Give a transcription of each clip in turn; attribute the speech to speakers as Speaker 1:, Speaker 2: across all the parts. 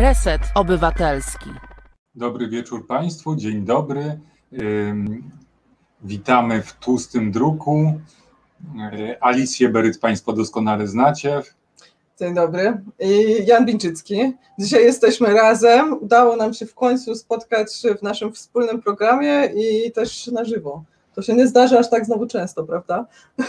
Speaker 1: Reset Obywatelski.
Speaker 2: Dobry wieczór Państwu, dzień dobry. Witamy w tłustym druku. Alicję Beryt Państwo doskonale znacie.
Speaker 3: Dzień dobry. I Jan Bińczycki. Dzisiaj jesteśmy razem. Udało nam się w końcu spotkać w naszym wspólnym programie i też na żywo. To się nie zdarza aż tak znowu często, prawda?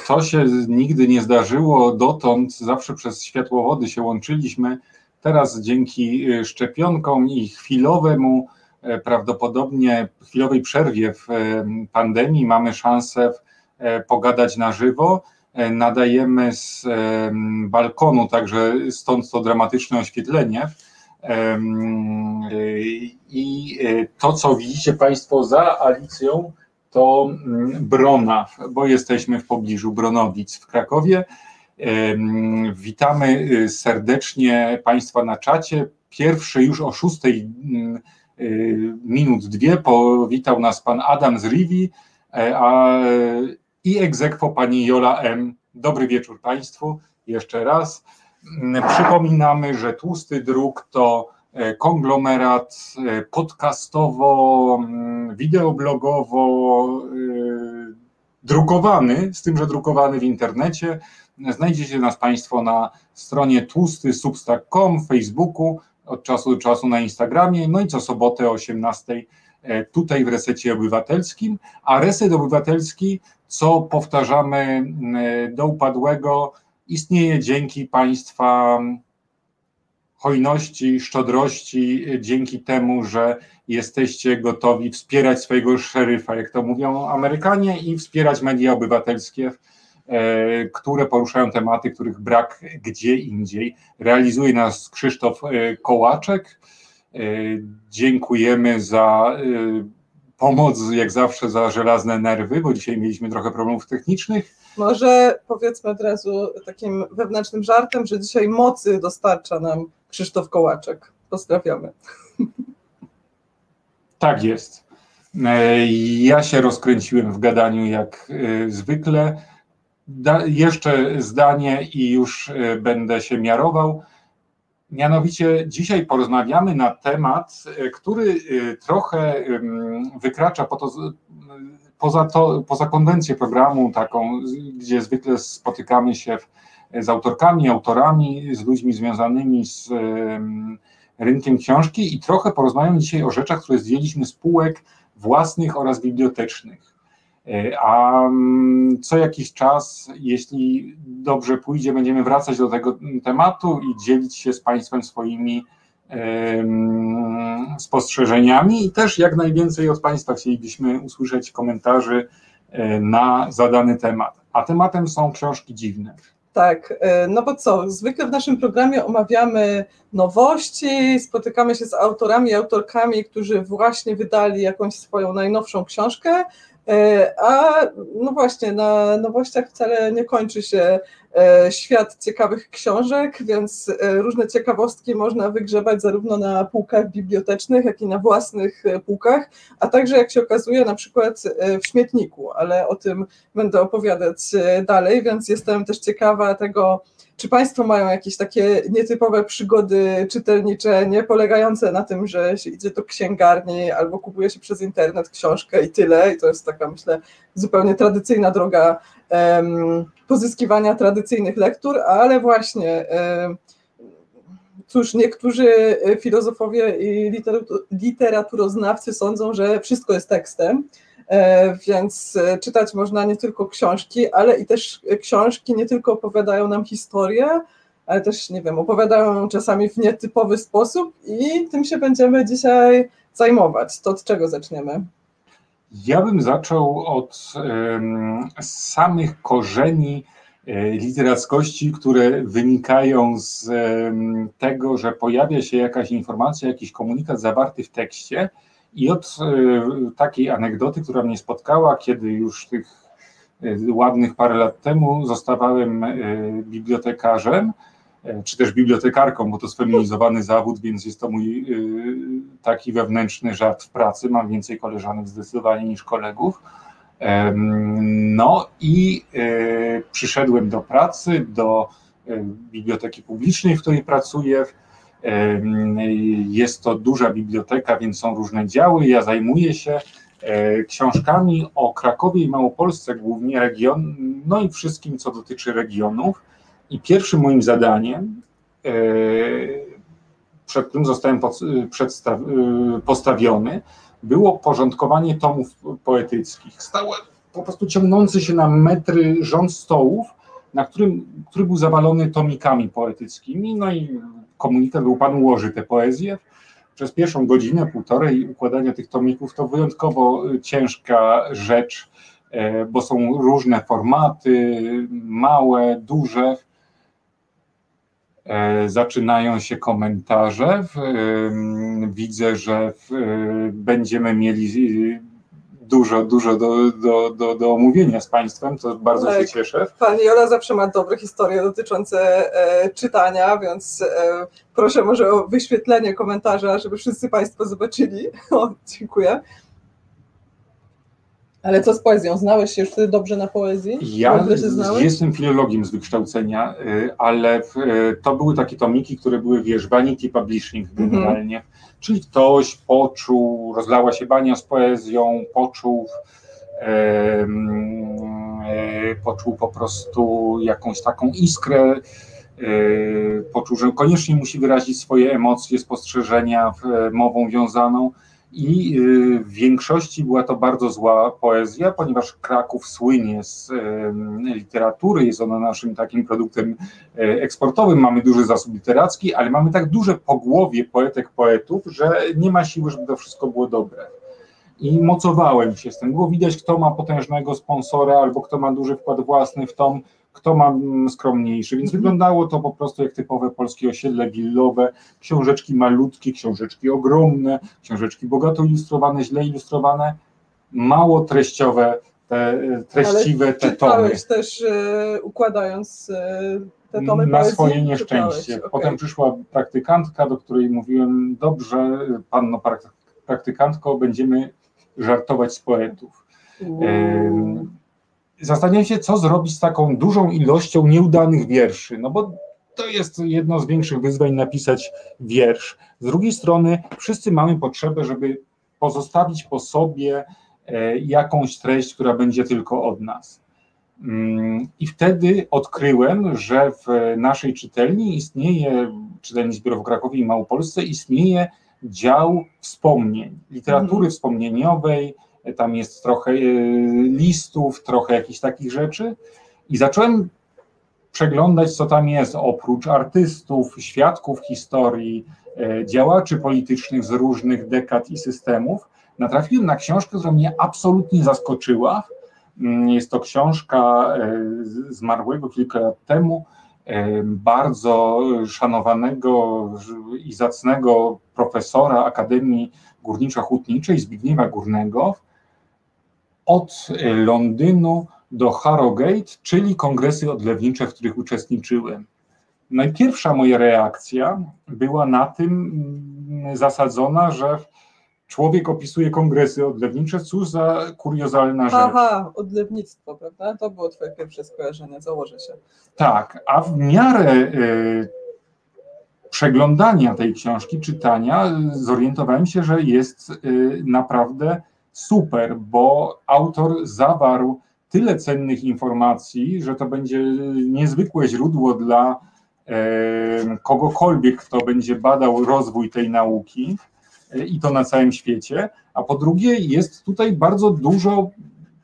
Speaker 2: To się nigdy nie zdarzyło dotąd. Zawsze przez światłowody się łączyliśmy. Teraz dzięki y, szczepionkom i chwilowemu, e, prawdopodobnie chwilowej przerwie w e, pandemii mamy szansę e, pogadać na żywo. Nadajemy z balkonu, także stąd to dramatyczne oświetlenie. I to, co widzicie Państwo za Alicją, to Brona, bo jesteśmy w pobliżu Bronowic w Krakowie. Witamy y, serdecznie Państwa na czacie. Pierwszy już o szóstej mm, y, minut dwie powitał nas Pan Adam z Rivi e, a, i egzekwo Pani Jola M. Dobry wieczór Państwu jeszcze raz. Mm, przypominamy, że Tłusty Druk to e, konglomerat e, podcastowo, mm, wideoblogowo drukowany, z tym, że drukowany w internecie. Znajdziecie nas Państwo na stronie tłustysubstack.com, Facebooku, od czasu do czasu na Instagramie, no i co sobotę o 18 e, tutaj w Resecie Obywatelskim, a Reset Obywatelski, co powtarzamy e, do upadłego, istnieje dzięki Państwa hojności, szczodrości, e, dzięki temu, że jesteście gotowi wspierać swojego szeryfa, jak to mówią Amerykanie, i wspierać media obywatelskie które poruszają tematy, których brak gdzie indziej. Realizuje nas Krzysztof e, Kołaczek. E, dziękujemy za pomoc, jak zawsze, za żelazne nerwy, bo dzisiaj mieliśmy trochę problemów technicznych.
Speaker 3: Może powiedzmy od razu takim wewnętrznym żartem, że dzisiaj mocy dostarcza nam Krzysztof Kołaczek. Pozdrawiamy.
Speaker 2: Tak jest. Ja się rozkręciłem w gadaniu jak zwykle. Da, jeszcze zdanie i już e, będę się miarował. Mianowicie dzisiaj porozmawiamy na temat, e, który e, trochę wykracza po to, poza, to, poza konwencję programu, taką, gdzie zwykle spotykamy się z autorkami, autorami, z ludźmi związanymi z rynkiem książki i trochę porozmawiamy dzisiaj o rzeczach, które zdjęliśmy z półek własnych oraz bibliotecznych. E, a mm, co jakiś czas, jeśli dobrze pójdzie, będziemy wracać do tego tematu i dzielić się z Państwem swoimi spostrzeżeniami i też jak najwięcej od Państwa chcielibyśmy usłyszeć komentarzy e, na zadany temat. A tematem są książki dziwne.
Speaker 3: Tak, e, no bo co, zwykle w naszym programie omawiamy nowości, spotykamy się z autorami autorkami, którzy właśnie wydali jakąś swoją najnowszą książkę, E, a no właśnie, na nowościach wcale nie kończy się e, świat ciekawych książek, więc e, różne ciekawostki można wygrzebać zarówno na półkach bibliotecznych, jak i na własnych półkach, a także jak się okazuje na przykład w śmietniku, ale o tym będę opowiadać dalej, więc jestem też ciekawa tego, czy Państwo mają jakieś takie nietypowe przygody czytelnicze, nie polegające na tym, że się idzie do księgarni albo kupuje się przez internet książkę i tyle? I to jest taka, myślę, zupełnie tradycyjna droga pozyskiwania tradycyjnych lektur, ale właśnie. Um, Cóż, niektórzy filozofowie i literaturoznawcy sądzą, że wszystko jest tekstem, więc e, czytać można nie tylko książki, ale i też książki nie tylko opowiadają nam historię, ale też, nie wiem, opowiadają czasami w nietypowy sposób i tym się będziemy dzisiaj zajmować. To od czego zaczniemy?
Speaker 2: Ja bym zaczął od um, samych korzeni e, literackości, które wynikają z tego, że pojawia się jakaś informacja, jakiś komunikat zawarty w tekście, i od e, takiej anegdoty, która mnie spotkała, kiedy już tych e, ładnych parę lat temu zostawałem e, bibliotekarzem, czy też bibliotekarką, bo to sfeminizowany zawód, więc jest to mój taki wewnętrzny żart w pracy. Mam więcej koleżanek zdecydowanie niż kolegów. No i przyszedłem do pracy, do biblioteki publicznej, w której pracuję Jest to duża biblioteka, więc są różne działy. Ja zajmuję się e, książkami o Krakowie i Małopolsce, głównie region, no i wszystkim, co dotyczy regionów. I pierwszym moim zadaniem, e, przed którym zostałem e, postawiony, było porządkowanie tomów poetyckich. Stałe, po prostu ciągnący się na metry rząd stołów, na którym, który był zawalony tomikami poetyckimi, no i komunikat był, pan ułoży te poezje. Przez pierwszą godzinę, półtorej układania tych tomików to wyjątkowo y, ciężka rzecz, e, bo są różne formaty, małe, duże. E, Zaczynają się komentarze. Widzę, że y, będziemy mieli dużo, dużo do, do, do, do omówienia z Państwem, to bardzo się
Speaker 3: Tak.
Speaker 2: cieszę.
Speaker 3: Pani Jola zawsze ma dobre historie dotyczące e, czytania, więc e, proszę może o wyświetlenie komentarza, żeby wszyscy Państwo zobaczyli. O, dziękuję. Ale co z poezją? Znałeś się już wtedy dobrze na poezji?
Speaker 2: Ja jestem filologiem z wykształcenia, y, ale y, to były takie tomiki, które były, wiesz, vanity publishing
Speaker 3: Mhm.
Speaker 2: generalnie. Czyli ktoś poczuł, rozlała się bania z poezją, poczuł, e, poczuł po prostu jakąś taką iskrę, poczuł, że koniecznie musi wyrazić swoje emocje, spostrzeżenia w- e, mową wiązaną. I y, w większości była to bardzo zła poezja, ponieważ Kraków słynie z em, literatury, jest ona naszym takim produktem e, eksportowym, mamy duży zasób literacki, ale mamy tak duże pogłowie poetek, poetów, że nie ma siły, żeby to wszystko było dobre. I mocowałem się z tym. Było widać, kto ma potężnego sponsora, albo kto ma duży wkład własny w tom, kto ma mm, skromniejszy. Więc
Speaker 3: Mhm.
Speaker 2: wyglądało to po prostu jak typowe polskie osiedle willowe, książeczki malutkie, książeczki ogromne, książeczki bogato ilustrowane, źle ilustrowane, mało treściowe, te, e, treściwe te tomy.
Speaker 3: Też e, układając e, te tomy
Speaker 2: na
Speaker 3: poezji?
Speaker 2: swoje nieszczęście.
Speaker 3: Okej.
Speaker 2: Potem przyszła praktykantka, do której mówiłem, dobrze, panno prak- praktykantko, będziemy żartować z poetów. Em, Zastanawiam się, co zrobić z taką dużą ilością nieudanych wierszy, no bo to jest jedno z większych wyzwań napisać wiersz. Z drugiej strony wszyscy mamy potrzebę, żeby pozostawić po sobie e, jakąś treść, która będzie tylko od nas. Mm, I wtedy odkryłem, że w naszej czytelni istnieje, czytelni zbiorow w Krakowie i Małopolsce, istnieje dział wspomnień, literatury
Speaker 3: Mhm.
Speaker 2: wspomnieniowej, tam jest trochę e, listów, trochę jakichś takich rzeczy. I zacząłem przeglądać, co tam jest, oprócz artystów, świadków historii, e, działaczy politycznych z różnych dekad i systemów, natrafiłem na książkę, która mnie absolutnie zaskoczyła. Mm, Jest to książka e, zmarłego kilka lat temu, e, bardzo szanowanego i zacnego profesora Akademii Górniczo-Hutniczej Zbigniewa Górnego od e, Londynu do Harrogate, czyli kongresy odlewnicze, w których uczestniczyłem. Najpierwsza moja reakcja była na tym mm, zasadzona, że człowiek opisuje kongresy odlewnicze, cóż za kuriozalna rzecz.
Speaker 3: Aha, odlewnictwo, prawda? To było twoje pierwsze skojarzenie, założę się.
Speaker 2: Tak, a w miarę y, przeglądania tej książki, czytania, y, zorientowałem się, że jest y, naprawdę super, bo autor zawarł tyle cennych informacji, że to będzie niezwykłe źródło dla kogokolwiek, kto będzie badał rozwój tej nauki e, i to na całym świecie. A po drugie, jest tutaj bardzo dużo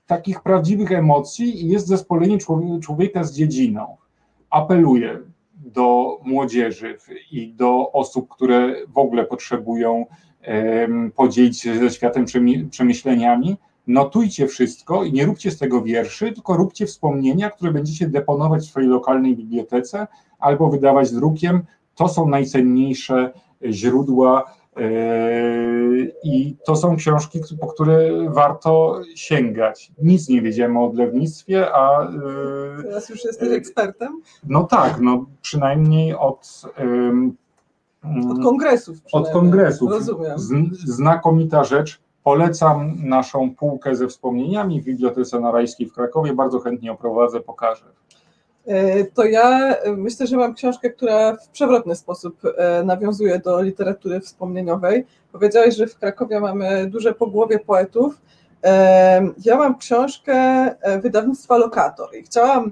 Speaker 2: takich prawdziwych emocji i jest zespolenie człowie- człowieka z dziedziną. Apeluję do młodzieży i do osób, które w ogóle potrzebują podzielić się ze światem przemyśleniami. Notujcie wszystko i nie róbcie z tego wierszy, tylko róbcie wspomnienia, które będziecie deponować w swojej lokalnej bibliotece albo wydawać drukiem. To są najcenniejsze źródła e, i to są książki, po które warto sięgać. Nic nie wiedziałem o odlewnictwie, a e,
Speaker 3: Teraz już jesteś ekspertem
Speaker 2: no tak, no przynajmniej od,
Speaker 3: od kongresów.
Speaker 2: od kongresów.
Speaker 3: Rozumiem.
Speaker 2: Znakomita rzecz. Polecam naszą półkę ze wspomnieniami w Bibliotece Narajskiej w Krakowie. Bardzo chętnie oprowadzę, pokażę.
Speaker 3: to ja myślę, że mam książkę, która w przewrotny sposób nawiązuje do literatury wspomnieniowej. Powiedziałeś, że w Krakowie mamy duże pogłowie poetów. Ja mam książkę wydawnictwa Lokator i chciałam E,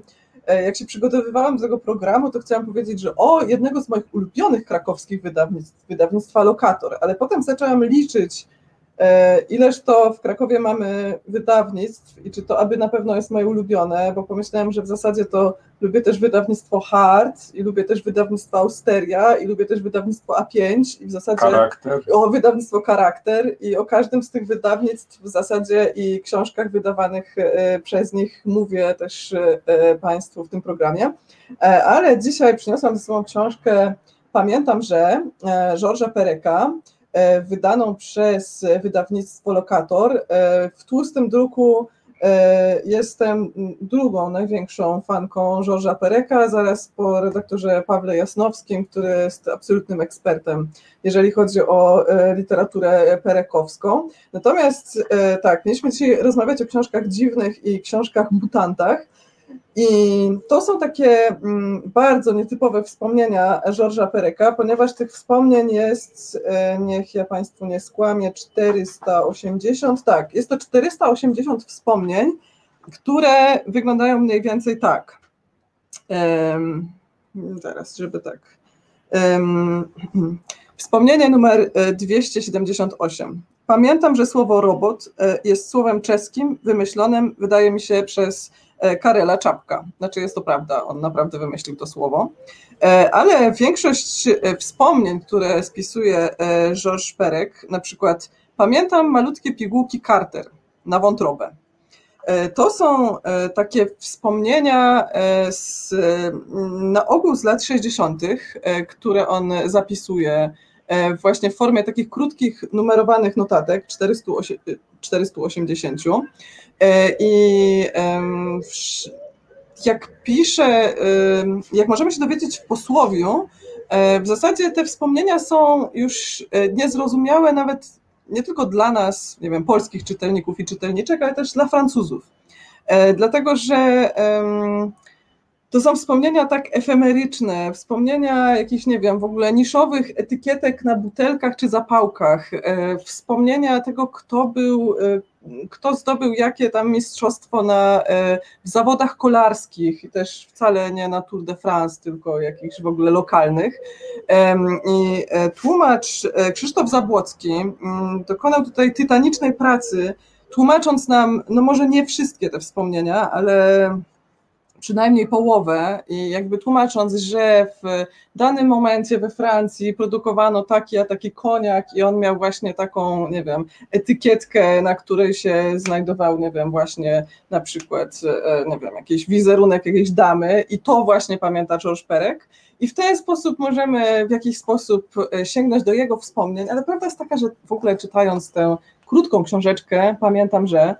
Speaker 3: jak się przygotowywałam do tego programu, to chciałam powiedzieć, że o, jednego z moich ulubionych krakowskich wydawnictw, wydawnictwa Lokator, ale potem zaczęłam liczyć, E, ileż to w Krakowie mamy wydawnictw i czy to aby na pewno jest moje ulubione, bo pomyślałem, że w zasadzie to lubię też wydawnictwo Hart i lubię też wydawnictwo Austeria i lubię też wydawnictwo A5 i w zasadzie
Speaker 2: Charakter.
Speaker 3: o wydawnictwo Charakter i o każdym z tych wydawnictw w zasadzie i książkach wydawanych e, przez nich mówię też e, Państwu w tym programie. Ale dzisiaj przyniosłam ze sobą książkę Pamiętam, że Georgesa Pereka, E, wydaną przez wydawnictwo Lokator. E, w tłustym druku e, jestem drugą największą fanką Georgesa Pereka, zaraz po redaktorze Pawle Jasnowskim, który jest absolutnym ekspertem, jeżeli chodzi o literaturę perekowską. Natomiast tak, mieliśmy dzisiaj rozmawiać o książkach dziwnych i książkach mutantach. I to są takie mm, bardzo nietypowe wspomnienia Georgesa Pereka, ponieważ tych wspomnień jest, e, niech ja Państwu nie skłamię, 480, tak, jest to 480 wspomnień, które wyglądają mniej więcej tak. Um, zaraz, żeby tak. Um, wspomnienie numer 278. E, Pamiętam, że słowo robot e, jest słowem czeskim, wymyślonym, wydaje mi się, przez Karela Czapka. Znaczy jest to prawda, on naprawdę wymyślił to słowo. E, ale większość e, wspomnień, które spisuje Georges Perek, na przykład pamiętam malutkie pigułki Carter na wątrobę. To są takie wspomnienia z, na ogół z lat 60., które on zapisuje właśnie w formie takich krótkich, numerowanych notatek 480. E, I jak pisze, jak możemy się dowiedzieć w posłowiu, e, w zasadzie te wspomnienia są już e, niezrozumiałe nawet nie tylko dla nas, nie wiem, polskich czytelników i czytelniczek, ale też dla Francuzów. Dlatego, że to są wspomnienia tak efemeryczne, wspomnienia jakichś, nie wiem, w ogóle niszowych etykietek na butelkach czy zapałkach, wspomnienia tego, kto był kto zdobył jakie tam mistrzostwo na, e, w zawodach kolarskich i też wcale nie na Tour de France, tylko jakichś w ogóle lokalnych. I e, tłumacz e, Krzysztof Zabłocki mm, dokonał tutaj tytanicznej pracy, tłumacząc nam, no może nie wszystkie te wspomnienia, ale przynajmniej połowę i jakby tłumacząc, że w danym momencie we Francji produkowano taki a taki koniak i on miał właśnie taką, nie wiem, etykietkę, na której się znajdował, nie wiem, właśnie na przykład, e, nie wiem, jakiś wizerunek jakiejś damy i to właśnie pamięta George Perek i w ten sposób możemy w jakiś sposób e, sięgnąć do jego wspomnień, ale prawda jest taka, że w ogóle czytając tę krótką książeczkę, pamiętam, że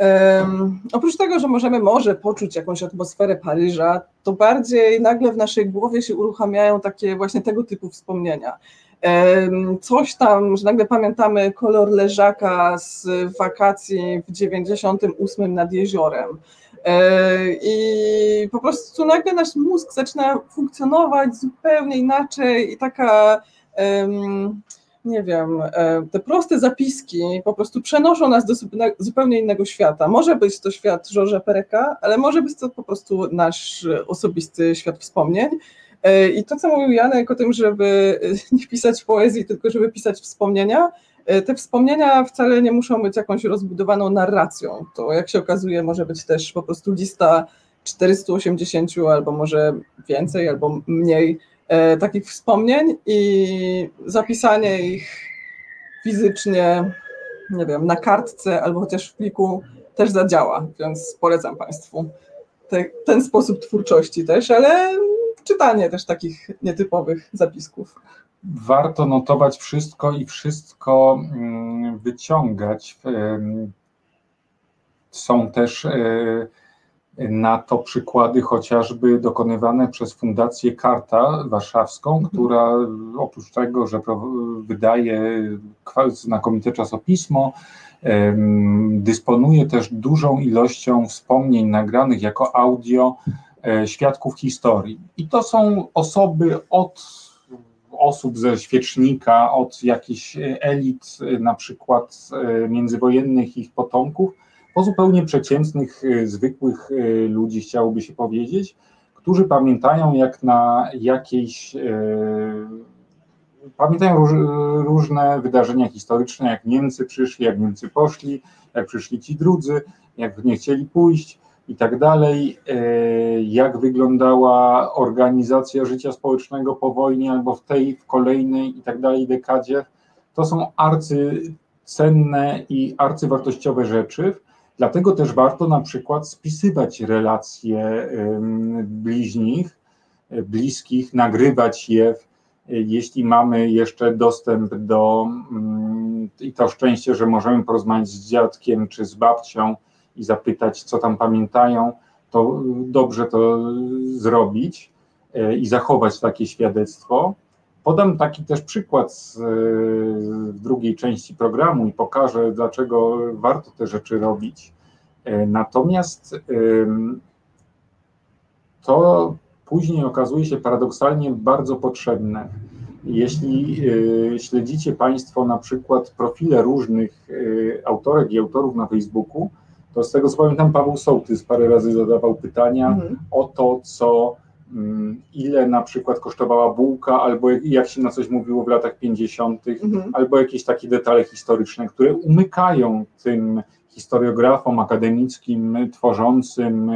Speaker 3: Um, oprócz tego, że możemy może poczuć jakąś atmosferę Paryża, to bardziej nagle w naszej głowie się uruchamiają takie właśnie tego typu wspomnienia. Um, coś tam, że nagle pamiętamy kolor leżaka z wakacji w 98 nad jeziorem. I po prostu nagle nasz mózg zaczyna funkcjonować zupełnie inaczej i taka nie wiem, e, te proste zapiski po prostu przenoszą nas do zupełnie innego świata. Może być to świat Georgesa Pereka, ale może być to po prostu nasz osobisty świat wspomnień. E, I to, co mówił Janek o tym, żeby nie pisać poezji, tylko żeby pisać wspomnienia, e, te wspomnienia wcale nie muszą być jakąś rozbudowaną narracją. To, jak się okazuje, może być też po prostu lista 480 albo może więcej, albo mniej E, takich wspomnień i zapisanie ich fizycznie, nie wiem, na kartce albo chociaż w pliku też zadziała, więc polecam Państwu te, ten sposób twórczości też, ale czytanie też takich nietypowych zapisków.
Speaker 2: Warto notować wszystko i wszystko mm, wyciągać. Są też e, na to przykłady chociażby dokonywane przez Fundację Karta Warszawską, mhm. która oprócz tego, że wydaje znakomite czasopismo, dysponuje też dużą ilością wspomnień nagranych jako audio świadków historii. I to są osoby od osób ze świecznika, od jakichś elit, na przykład międzywojennych ich potomków, po zupełnie przeciętnych, zwykłych ludzi, chciałoby się powiedzieć, którzy pamiętają jak na jakiejś pamiętają róż, różne wydarzenia historyczne, jak Niemcy przyszli, jak Niemcy poszli, jak przyszli ci drudzy, jak nie chcieli pójść i tak dalej, jak wyglądała organizacja życia społecznego po wojnie albo w tej, w kolejnej i tak dalej dekadzie. To są arcycenne i arcywartościowe rzeczy, dlatego też warto na przykład spisywać relacje bliźnich, bliskich, nagrywać je jeśli mamy jeszcze dostęp do mm, i to szczęście, że możemy porozmawiać z dziadkiem czy z babcią i zapytać, co tam pamiętają, to dobrze to zrobić e, i zachować takie świadectwo. Podam taki też przykład z, w drugiej części programu i pokażę, dlaczego warto te rzeczy robić. E, natomiast to później okazuje się paradoksalnie bardzo potrzebne. Jeśli y, śledzicie Państwo na przykład profile różnych autorek i autorów na Facebooku, to z tego co pamiętam, Paweł Sołtys parę razy zadawał pytania mhm. o to, co mm, ile na przykład kosztowała bułka, albo jak się na coś mówiło w latach 50., mhm. albo jakieś takie detale historyczne, które umykają tym historiografom akademickim tworzącym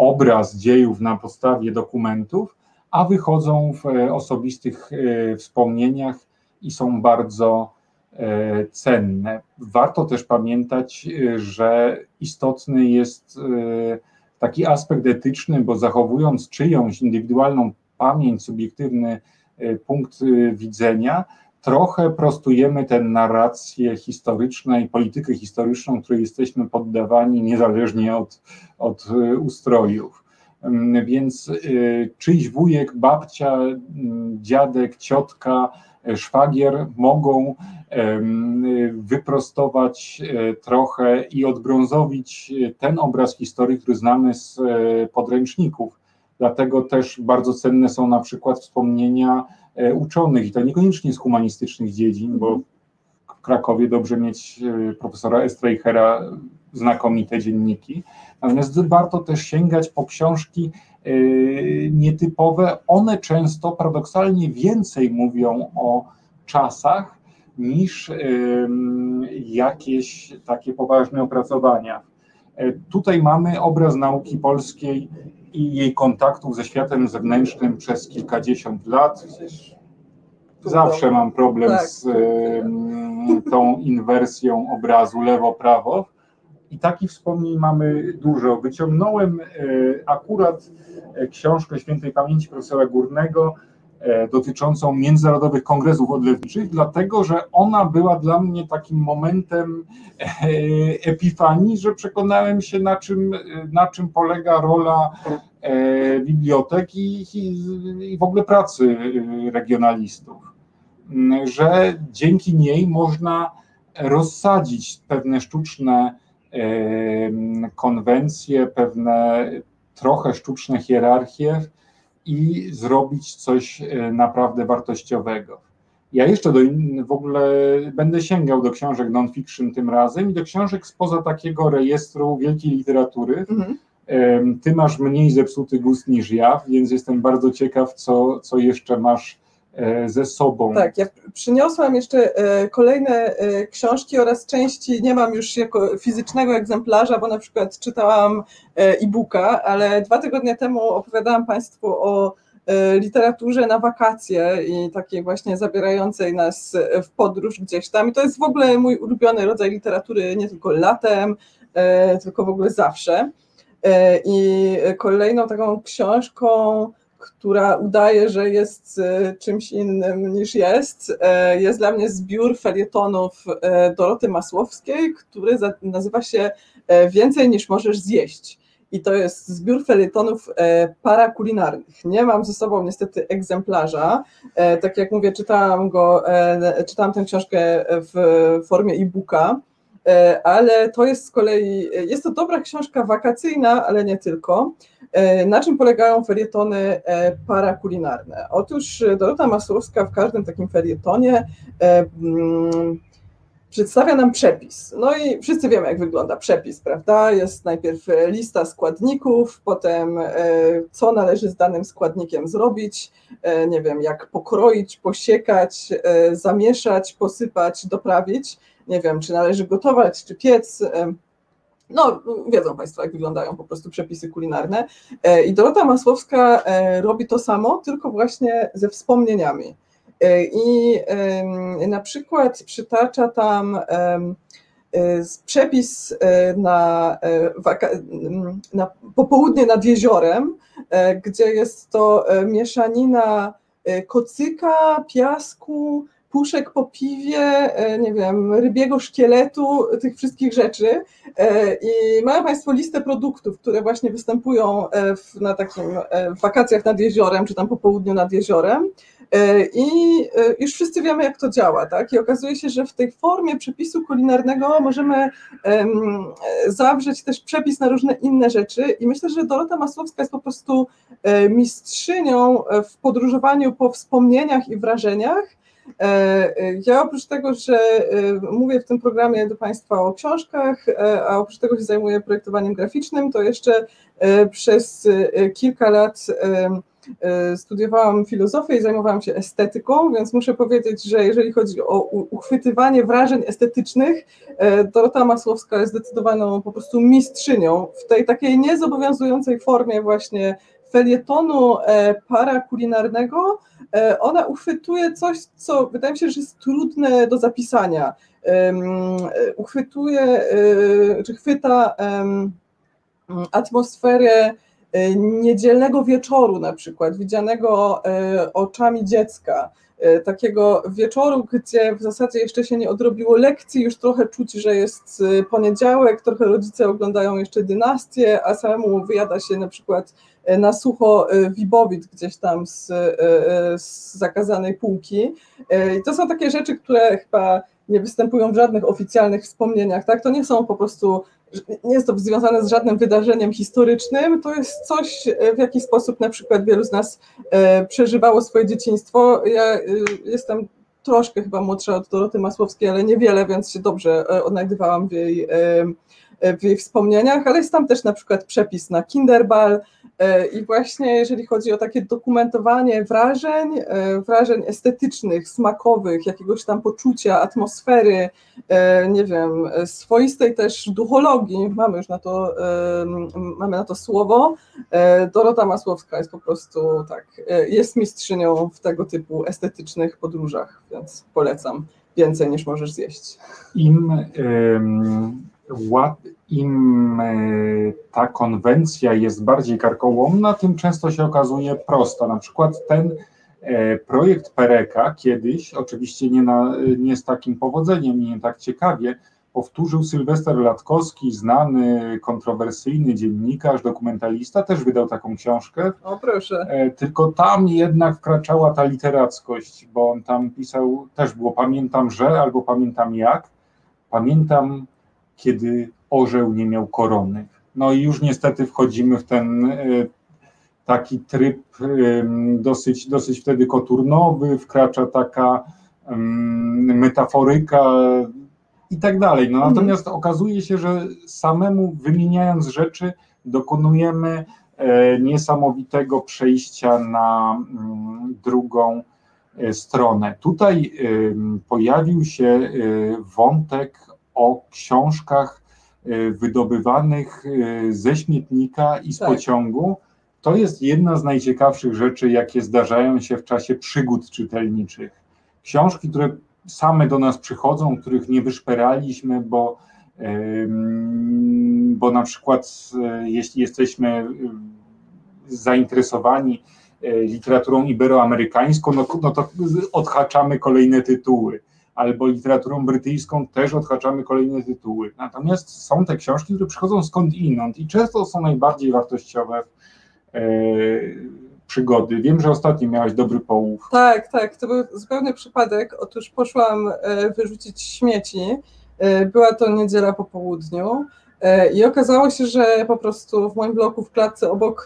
Speaker 2: obraz dziejów na podstawie dokumentów, a wychodzą w e, osobistych e, wspomnieniach i są bardzo e, cenne. Warto też pamiętać, że istotny jest taki aspekt etyczny, bo zachowując czyjąś indywidualną pamięć, subiektywny punkt widzenia, trochę prostujemy tę narrację historyczną i politykę historyczną, której jesteśmy poddawani niezależnie od, od e, ustrojów. Mm, więc e, czyjś wujek, babcia, mm, dziadek, ciotka, e, szwagier mogą wyprostować trochę i odbrązowić ten obraz historii, który znamy z podręczników. Dlatego też bardzo cenne są na przykład wspomnienia E, uczonych i to niekoniecznie z humanistycznych dziedzin, bo w Krakowie dobrze mieć e, profesora Estreichera, znakomite dzienniki. Natomiast warto też sięgać po książki e, nietypowe. One często paradoksalnie więcej mówią o czasach niż jakieś takie poważne opracowania. Tutaj mamy obraz nauki polskiej i jej kontaktów ze światem zewnętrznym przez kilkadziesiąt lat. Zawsze mam problem tak. z tą inwersją obrazu lewo-prawo. I takich wspomnień mamy dużo. Wyciągnąłem e, akurat e, książkę świętej pamięci profesora Górnego e, dotyczącą międzynarodowych kongresów odlewniczych, dlatego że ona była dla mnie takim momentem epifanii, że przekonałem się, na czym, na czym polega rola bibliotek i, i, w ogóle pracy regionalistów, mm, że dzięki niej można rozsadzić pewne sztuczne konwencje, pewne trochę sztuczne hierarchie i zrobić coś naprawdę wartościowego. Ja jeszcze do, w ogóle będę sięgał do książek non-fiction tym razem i do książek spoza takiego rejestru wielkiej literatury, mhm ty masz mniej zepsuty gust niż ja, więc jestem bardzo ciekaw, co, co jeszcze masz e, ze sobą.
Speaker 3: Tak, ja przyniosłam jeszcze e, kolejne e, książki oraz części nie mam już jako fizycznego egzemplarza, bo na przykład czytałam e-booka, ale dwa tygodnie temu opowiadałam Państwu o literaturze na wakacje i takiej właśnie zabierającej nas w podróż gdzieś tam. I to jest w ogóle mój ulubiony rodzaj literatury, nie tylko latem, tylko w ogóle zawsze. E, I kolejną taką książką, która udaje, że jest e, czymś innym niż jest, e, jest dla mnie zbiór felietonów Doroty Masłowskiej, który nazywa się Więcej niż możesz zjeść. I to jest zbiór felietonów parakulinarnych. Nie mam ze sobą niestety egzemplarza. Tak jak mówię, czytałam go, czytałam tę książkę w formie e-booka E, ale to jest z kolei, jest to dobra książka wakacyjna, ale nie tylko. E, na czym polegają ferietony e, parakulinarne? Otóż Dorota Masłowska w każdym takim ferietonie przedstawia nam przepis. No i wszyscy wiemy, jak wygląda przepis, prawda? Jest najpierw lista składników, potem co należy z danym składnikiem zrobić, nie wiem, jak pokroić, posiekać, zamieszać, posypać, doprawić nie wiem, czy należy gotować, czy piec. No, wiedzą Państwo, jak wyglądają po prostu przepisy kulinarne. E, I Dorota Masłowska e, robi to samo, tylko właśnie ze wspomnieniami. E, I na przykład przytacza tam przepis na, na popołudnie nad jeziorem, gdzie jest to mieszanina kocyka, piasku, puszek po piwie, e, nie wiem, rybiego szkieletu, tych wszystkich rzeczy. E, I mają Państwo listę produktów, które właśnie występują e, w, na takim w wakacjach nad jeziorem, czy tam po południu nad jeziorem. I już wszyscy wiemy, jak to działa, tak? I okazuje się, że w tej formie przepisu kulinarnego możemy zawrzeć też przepis na różne inne rzeczy. I myślę, że Dorota Masłowska jest po prostu mistrzynią w podróżowaniu po wspomnieniach i wrażeniach E, e, ja oprócz tego, że e, mówię w tym programie do Państwa o książkach, a oprócz tego się zajmuję projektowaniem graficznym, to jeszcze przez kilka lat studiowałam filozofię i zajmowałam się estetyką, więc muszę powiedzieć, że jeżeli chodzi o uchwytywanie wrażeń estetycznych, Dorota Masłowska jest zdecydowaną po prostu mistrzynią w tej takiej niezobowiązującej formie właśnie felietonu parakulinarnego, E, ona uchwytuje coś, co wydaje mi się, że jest trudne do zapisania. Uchwytuje, e, czy chwyta atmosferę e, niedzielnego wieczoru na przykład, widzianego oczami dziecka, takiego wieczoru, gdzie w zasadzie jeszcze się nie odrobiło lekcji, już trochę czuć, że jest poniedziałek, trochę rodzice oglądają jeszcze dynastię, a samemu wyjada się na przykład na sucho Wibowit gdzieś tam z, z zakazanej półki. I to są takie rzeczy, które chyba nie występują w żadnych oficjalnych wspomnieniach, tak? To nie są po prostu, nie jest to związane z żadnym wydarzeniem historycznym, to jest coś, w jaki sposób na przykład wielu z nas przeżywało swoje dzieciństwo. Ja jestem troszkę chyba młodsza od Doroty Masłowskiej, ale niewiele, więc się dobrze odnajdywałam w jej, w jej wspomnieniach, ale jest tam też na przykład przepis na Kinderball, E, I właśnie jeżeli chodzi o takie dokumentowanie wrażeń, e, wrażeń estetycznych, smakowych, jakiegoś tam poczucia, atmosfery, e, nie wiem, swoistej też duchologii, mamy już na to, mamy na to słowo, Dorota Masłowska jest po prostu tak, jest mistrzynią w tego typu estetycznych podróżach, więc polecam więcej niż możesz zjeść.
Speaker 2: Im im e, ta konwencja jest bardziej karkołomna, tym często się okazuje prosta. Na przykład ten e, projekt Pereka kiedyś, oczywiście nie, na, nie z takim powodzeniem, nie tak ciekawie, powtórzył Sylwester Latkowski, znany, kontrowersyjny dziennikarz, dokumentalista, też wydał taką książkę.
Speaker 3: O proszę.
Speaker 2: E, tylko tam jednak wkraczała ta literackość, bo on tam pisał, też było pamiętam, że albo pamiętam jak, pamiętam kiedy orzeł nie miał korony. No i już niestety wchodzimy w ten e, taki tryb dosyć, dosyć wtedy koturnowy, wkracza taka metaforyka i tak dalej. No mhm. natomiast okazuje się, że samemu wymieniając rzeczy dokonujemy e, niesamowitego przejścia na mm, drugą e, stronę. Tutaj pojawił się wątek o książkach y, wydobywanych y, ze śmietnika i z tak. pociągu. To jest jedna z najciekawszych rzeczy, jakie zdarzają się w czasie przygód czytelniczych. Książki, które same do nas przychodzą, których nie wyszperaliśmy, bo, bo na przykład y, jeśli jesteśmy zainteresowani literaturą iberoamerykańską, no, no to odhaczamy kolejne tytuły albo literaturą brytyjską też odhaczamy kolejne tytuły. Natomiast są te książki, które przychodzą skąd inąd i często są najbardziej wartościowe e, przygody. Wiem, że ostatnio miałaś dobry połów.
Speaker 3: Tak, tak, to był zupełny przypadek. Otóż poszłam e, wyrzucić śmieci Była to niedziela po południu. I okazało się, że po prostu w moim bloku w klatce obok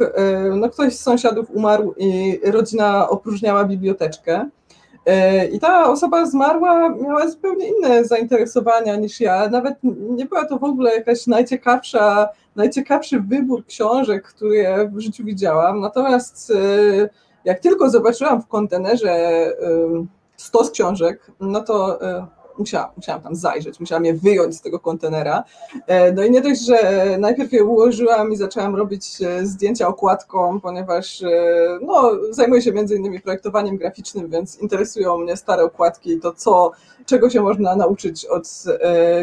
Speaker 3: no ktoś z sąsiadów umarł i rodzina opróżniała biblioteczkę. I ta osoba zmarła miała zupełnie inne zainteresowania niż ja. Nawet nie była to w ogóle jakaś najciekawsza, najciekawszy wybór książek, który ja w życiu widziałam. Natomiast jak tylko zobaczyłam w kontenerze stos książek, no to musiałam, musiałam tam zajrzeć, musiałam je wyjąć z tego kontenera. E, no i nie dość, że najpierw je ułożyłam i zaczęłam robić e, zdjęcia okładką, ponieważ e, no, zajmuję się między innymi projektowaniem graficznym, więc interesują mnie stare okładki i to, co, czego się można nauczyć od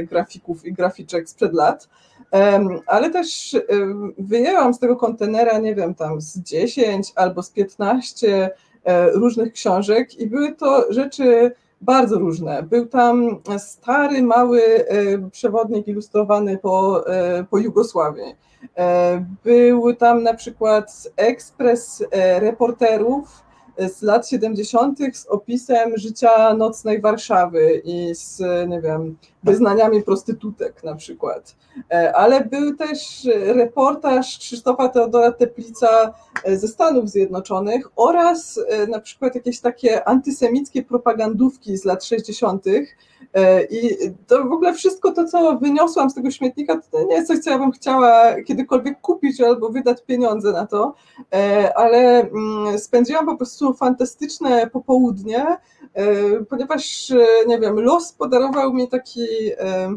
Speaker 3: grafików i graficzek sprzed lat. Ale też wyjęłam z tego kontenera, nie wiem, tam z 10 albo z 15 różnych książek i były to rzeczy bardzo różne. Był tam stary, mały e, przewodnik ilustrowany po, e, po Jugosławii. E, był tam na przykład ekspres reporterów z lat 70. z opisem życia nocnej Warszawy i z, nie wiem, wyznaniami prostytutek na przykład. E, ale był też reportaż Krzysztofa Teodora Teplica e, ze Stanów Zjednoczonych oraz e, na przykład jakieś takie antysemickie propagandówki z lat 60. I to w ogóle wszystko to, co wyniosłam z tego śmietnika, to nie jest coś, co ja bym chciała kiedykolwiek kupić albo wydać pieniądze na to, ale mm, spędziłam po prostu fantastyczne popołudnie, ponieważ, nie wiem, los podarował mi taki qui euh,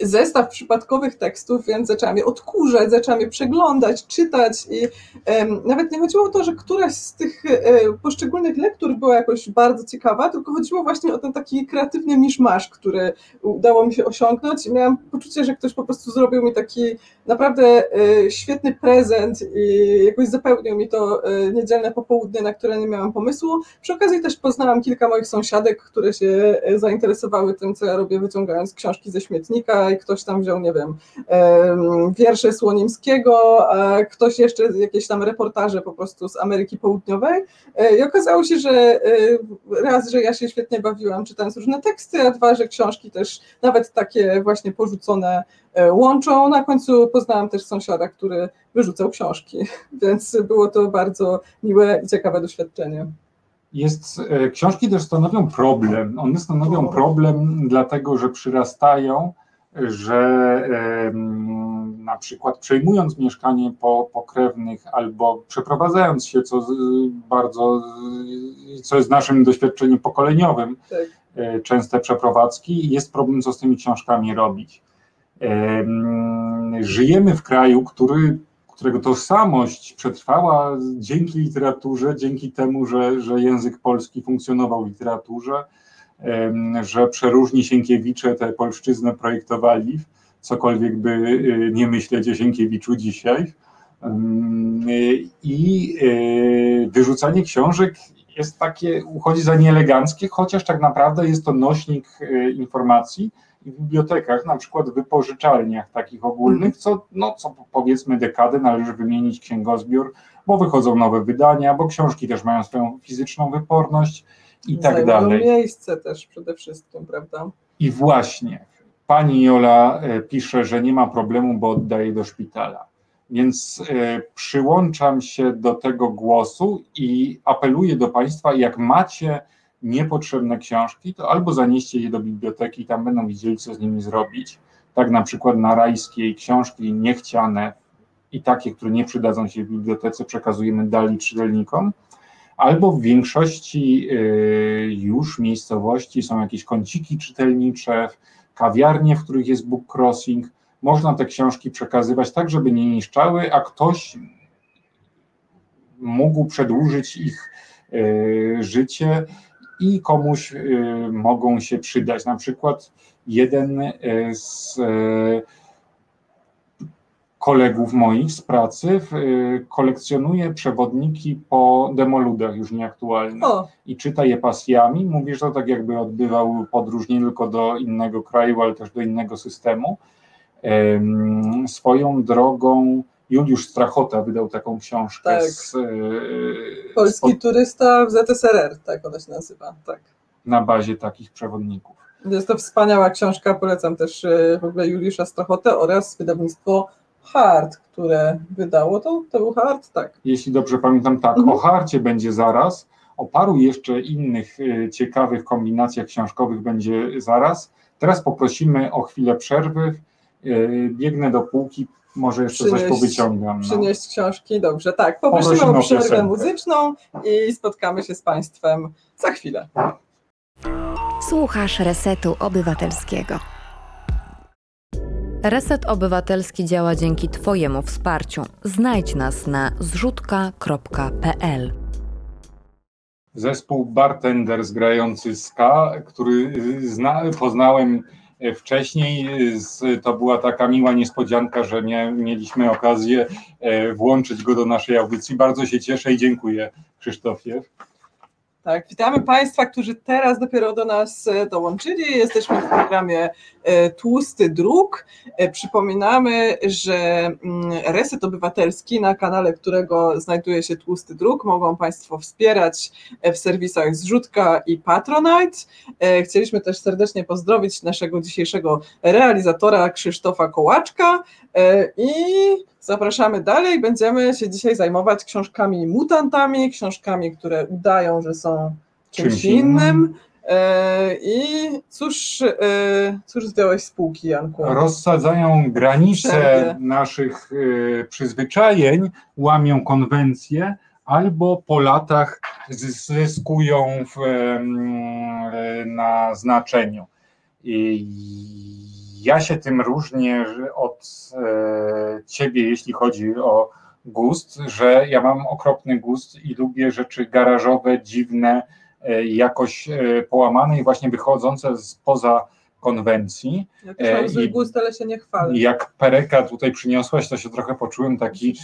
Speaker 3: zestaw przypadkowych tekstów, więc zaczęłam je odkurzać, zaczęłam je przeglądać, czytać i um, nawet nie chodziło o to, że któraś z tych um, poszczególnych lektur była jakoś bardzo ciekawa, tylko chodziło właśnie o ten taki kreatywny miszmasz, który udało mi się osiągnąć i miałam poczucie, że ktoś po prostu zrobił mi taki naprawdę um, świetny prezent i jakoś zapełnił mi to niedzielne popołudnie, na które nie miałam pomysłu. Przy okazji też poznałam kilka moich sąsiadek, które się zainteresowały tym, co ja robię, wyciągając książki ze śmietnika, i ktoś tam wziął, nie wiem, wiersze Słonimskiego, a ktoś jeszcze jakieś tam reportaże po prostu z Ameryki Południowej e, i okazało się, że e, raz, że ja się świetnie bawiłam czytając różne teksty, a dwa, że książki też nawet takie właśnie porzucone e, łączą. Na końcu poznałam też sąsiada, który wyrzucał książki, więc było to bardzo miłe i ciekawe doświadczenie
Speaker 2: jest, książki też stanowią problem. One stanowią problem, dlatego że przyrastają że na przykład przejmując mieszkanie po pokrewnych albo przeprowadzając się, co bardzo, co jest naszym doświadczeniem pokoleniowym, tak. E, częste przeprowadzki, jest problem, co z tymi książkami robić. Żyjemy w kraju, który, którego tożsamość przetrwała dzięki literaturze, dzięki temu, że, że język polski funkcjonował w literaturze, że przeróżni Sienkiewicze tę polszczyznę projektowali, cokolwiek by y, nie myśleć o Sienkiewiczu dzisiaj. I y, wyrzucanie książek jest takie, uchodzi za nieeleganckie, chociaż tak naprawdę jest to nośnik y, informacji w bibliotekach, na przykład w wypożyczalniach takich ogólnych, co, no, co powiedzmy dekadę należy wymienić księgozbiór, bo wychodzą nowe wydania, bo książki też mają swoją fizyczną wyporność i tak
Speaker 3: Zajmują
Speaker 2: dalej.
Speaker 3: miejsce też przede wszystkim, prawda?
Speaker 2: I właśnie, pani Jola e, pisze, że nie ma problemu, bo oddaje do szpitala. Więc e, przyłączam się do tego głosu i apeluję do Państwa, jak macie niepotrzebne książki, to albo zanieście je do biblioteki i tam będą widzieli, co z nimi zrobić. Tak na przykład na rajskiej książki niechciane i takie, które nie przydadzą się w bibliotece, przekazujemy dalej czytelnikom albo w większości y, już miejscowości są jakieś kąciki czytelnicze, kawiarnie, w których jest book crossing. Można te książki przekazywać tak, żeby nie niszczały, a ktoś mógł przedłużyć ich y, życie i komuś y, mogą się przydać. Na przykład jeden z kolegów moich z pracy y, kolekcjonuje przewodniki po demoludach już nieaktualnych o. i czyta je pasjami. Mówi, że to tak jakby odbywał podróż nie tylko do innego kraju, ale też do innego systemu. Swoją drogą Juliusz Strachota wydał taką książkę.
Speaker 3: Tak.
Speaker 2: Z,
Speaker 3: y, Polski turysta w ZSRR, tak ona się nazywa. Tak.
Speaker 2: Na bazie takich przewodników.
Speaker 3: Jest to wspaniała książka, polecam też e, w ogóle Juliusza Strachotę oraz wydawnictwo Hart, które wydało to. To był Hart? Tak.
Speaker 2: Jeśli dobrze pamiętam, tak.
Speaker 3: Mhm.
Speaker 2: O harcie będzie zaraz. O paru jeszcze innych e, ciekawych kombinacjach książkowych będzie zaraz. Teraz poprosimy o chwilę przerwy. E, Biegnę do półki, może jeszcze coś
Speaker 3: Przynieść-
Speaker 2: powyciągam. No.
Speaker 3: Przynieść książki, dobrze, tak. Poprosimy
Speaker 2: Poprosimy
Speaker 3: o
Speaker 2: o
Speaker 3: przerwę
Speaker 2: piosenkę.
Speaker 3: muzyczną i spotkamy się z Państwem za chwilę.
Speaker 4: Słuchasz Resetu Obywatelskiego.
Speaker 1: Reset Obywatelski działa dzięki Twojemu wsparciu. Znajdź nas na zrzutka.pl.
Speaker 2: Zespół Bartenders grający ska, który zna, poznałem e, wcześniej. To była taka miła niespodzianka, że nie, mieliśmy okazję e, włączyć go do naszej audycji. Bardzo się cieszę i dziękuję Krzysztofie.
Speaker 3: Tak, witamy Państwa, którzy teraz dopiero do nas e, dołączyli. Jesteśmy w programie Tłusty Druk. E, Przypominamy, że mm, Reset Obywatelski, na kanale którego znajduje się Tłusty Druk, mogą Państwo wspierać e, w serwisach Zrzutka i Patronite. E, Chcieliśmy też serdecznie pozdrowić naszego dzisiejszego realizatora Krzysztofa Kołaczka e, i Zapraszamy dalej. Będziemy się dzisiaj zajmować książkami mutantami, książkami, które udają, że są czymś,
Speaker 2: Czymś
Speaker 3: innym.
Speaker 2: innym.
Speaker 3: E, I cóż, e, cóż zdjąłeś z półki, Janku?
Speaker 2: Rozsadzają granice
Speaker 3: Przerwie.
Speaker 2: naszych e, przyzwyczajeń, łamią konwencje, albo po latach zys- zyskują w, na znaczeniu. I ja się tym różnię od ciebie, jeśli chodzi o gust, że ja mam okropny gust i lubię rzeczy garażowe, dziwne, jakoś e, połamane i właśnie wychodzące spoza konwencji.
Speaker 3: Ja też mam
Speaker 2: e, i-
Speaker 3: gust, ale się nie chwalę.
Speaker 2: Jak pereka tutaj przyniosłaś, to się trochę poczułem taki,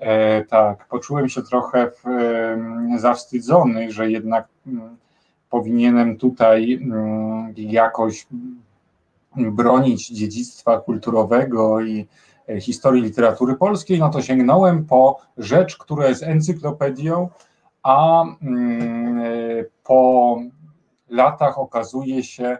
Speaker 2: e, tak, poczułem się trochę w, e, zawstydzony, że jednak mm, powinienem tutaj mm, jakoś mm, bronić dziedzictwa kulturowego i e, historii literatury polskiej, no to sięgnąłem po rzecz, która jest encyklopedią, a mm, e, po latach okazuje się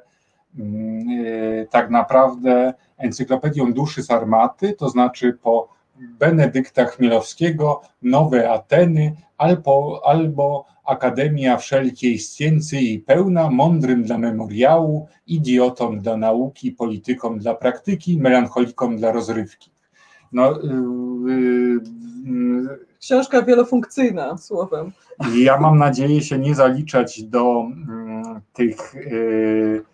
Speaker 2: mm, e, tak naprawdę encyklopedią duszy Sarmaty, to znaczy po Benedykta Chmielowskiego, Nowe Ateny, albo, albo Akademia Wszelkiej Sciencyi i Pełna, mądrym dla memoriału, idiotom dla nauki, politykom dla praktyki, melancholikom dla rozrywki. No, yy, yy,
Speaker 3: Książka wielofunkcyjna, słowem.
Speaker 2: ja mam nadzieję się nie zaliczać do mm, tych y,